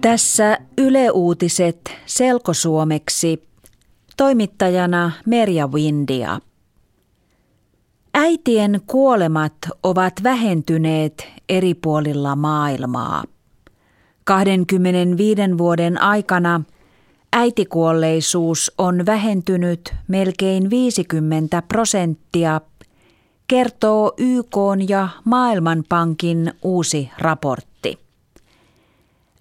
Tässä Yle Uutiset selkosuomeksi toimittajana Merja Windia. Äitien kuolemat ovat vähentyneet eri puolilla maailmaa. 25 vuoden aikana äitikuolleisuus on vähentynyt melkein 50 prosenttia, kertoo YK ja Maailmanpankin uusi raportti.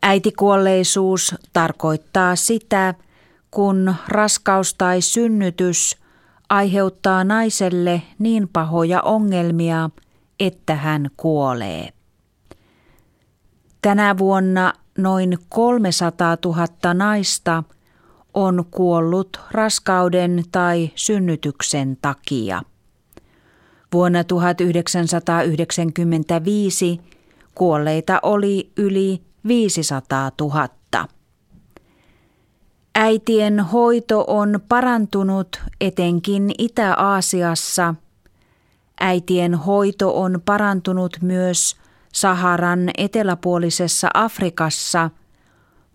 Äitikuolleisuus tarkoittaa sitä, kun raskaus tai synnytys aiheuttaa naiselle niin pahoja ongelmia, että hän kuolee. Tänä vuonna noin 300 000 naista on kuollut raskauden tai synnytyksen takia. Vuonna 1995 kuolleita oli yli 500 000. Äitien hoito on parantunut etenkin Itä-Aasiassa. Äitien hoito on parantunut myös Saharan eteläpuolisessa Afrikassa,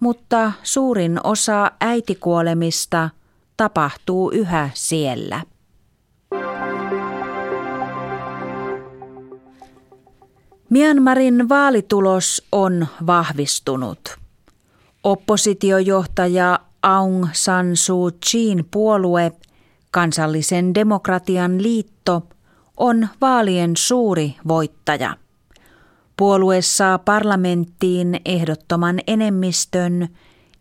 mutta suurin osa äitikuolemista tapahtuu yhä siellä. Myanmarin vaalitulos on vahvistunut. Oppositiojohtaja Aung San Suu Kyiin puolue, kansallisen demokratian liitto, on vaalien suuri voittaja. Puolue saa parlamenttiin ehdottoman enemmistön,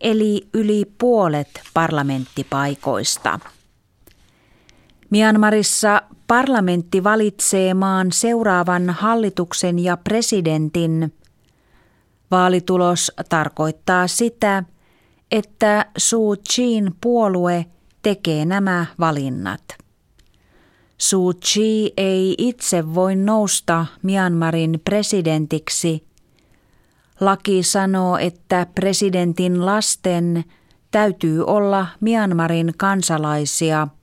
eli yli puolet parlamenttipaikoista. Myanmarissa parlamentti valitsee maan seuraavan hallituksen ja presidentin. Vaalitulos tarkoittaa sitä, että Suu Kyiin puolue tekee nämä valinnat. Suu Kyi ei itse voi nousta Myanmarin presidentiksi. Laki sanoo, että presidentin lasten täytyy olla Myanmarin kansalaisia –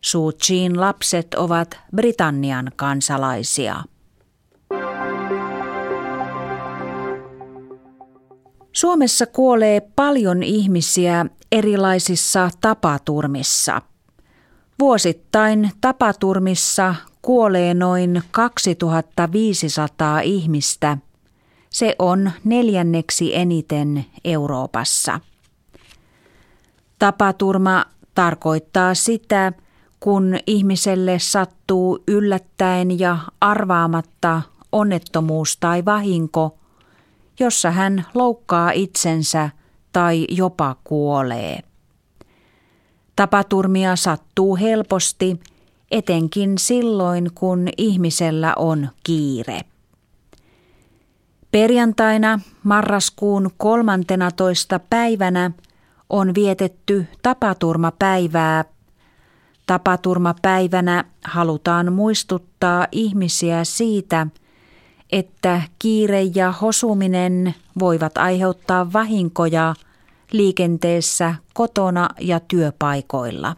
Suu Kyiin lapset ovat Britannian kansalaisia. Suomessa kuolee paljon ihmisiä erilaisissa tapaturmissa. Vuosittain tapaturmissa kuolee noin 2500 ihmistä. Se on neljänneksi eniten Euroopassa. Tapaturma tarkoittaa sitä, kun ihmiselle sattuu yllättäen ja arvaamatta onnettomuus tai vahinko, jossa hän loukkaa itsensä tai jopa kuolee. Tapaturmia sattuu helposti, etenkin silloin, kun ihmisellä on kiire. Perjantaina marraskuun 13. päivänä on vietetty tapaturmapäivää Tapaturmapäivänä halutaan muistuttaa ihmisiä siitä, että kiire ja hosuminen voivat aiheuttaa vahinkoja liikenteessä kotona ja työpaikoilla.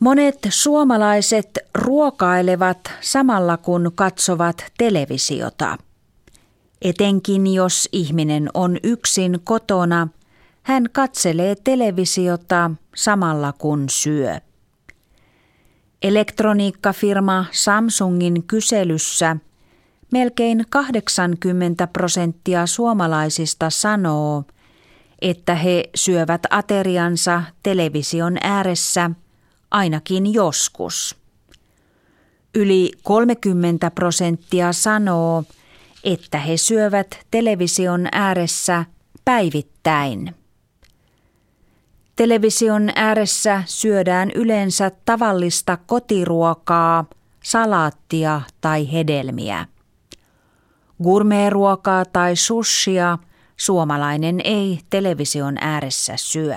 Monet suomalaiset ruokailevat samalla kun katsovat televisiota. Etenkin jos ihminen on yksin kotona – hän katselee televisiota samalla kun syö. Elektroniikkafirma Samsungin kyselyssä melkein 80 prosenttia suomalaisista sanoo, että he syövät ateriansa television ääressä ainakin joskus. Yli 30 prosenttia sanoo, että he syövät television ääressä päivittäin. Television ääressä syödään yleensä tavallista kotiruokaa, salaattia tai hedelmiä. Gourmetruokaa tai sushia suomalainen ei television ääressä syö.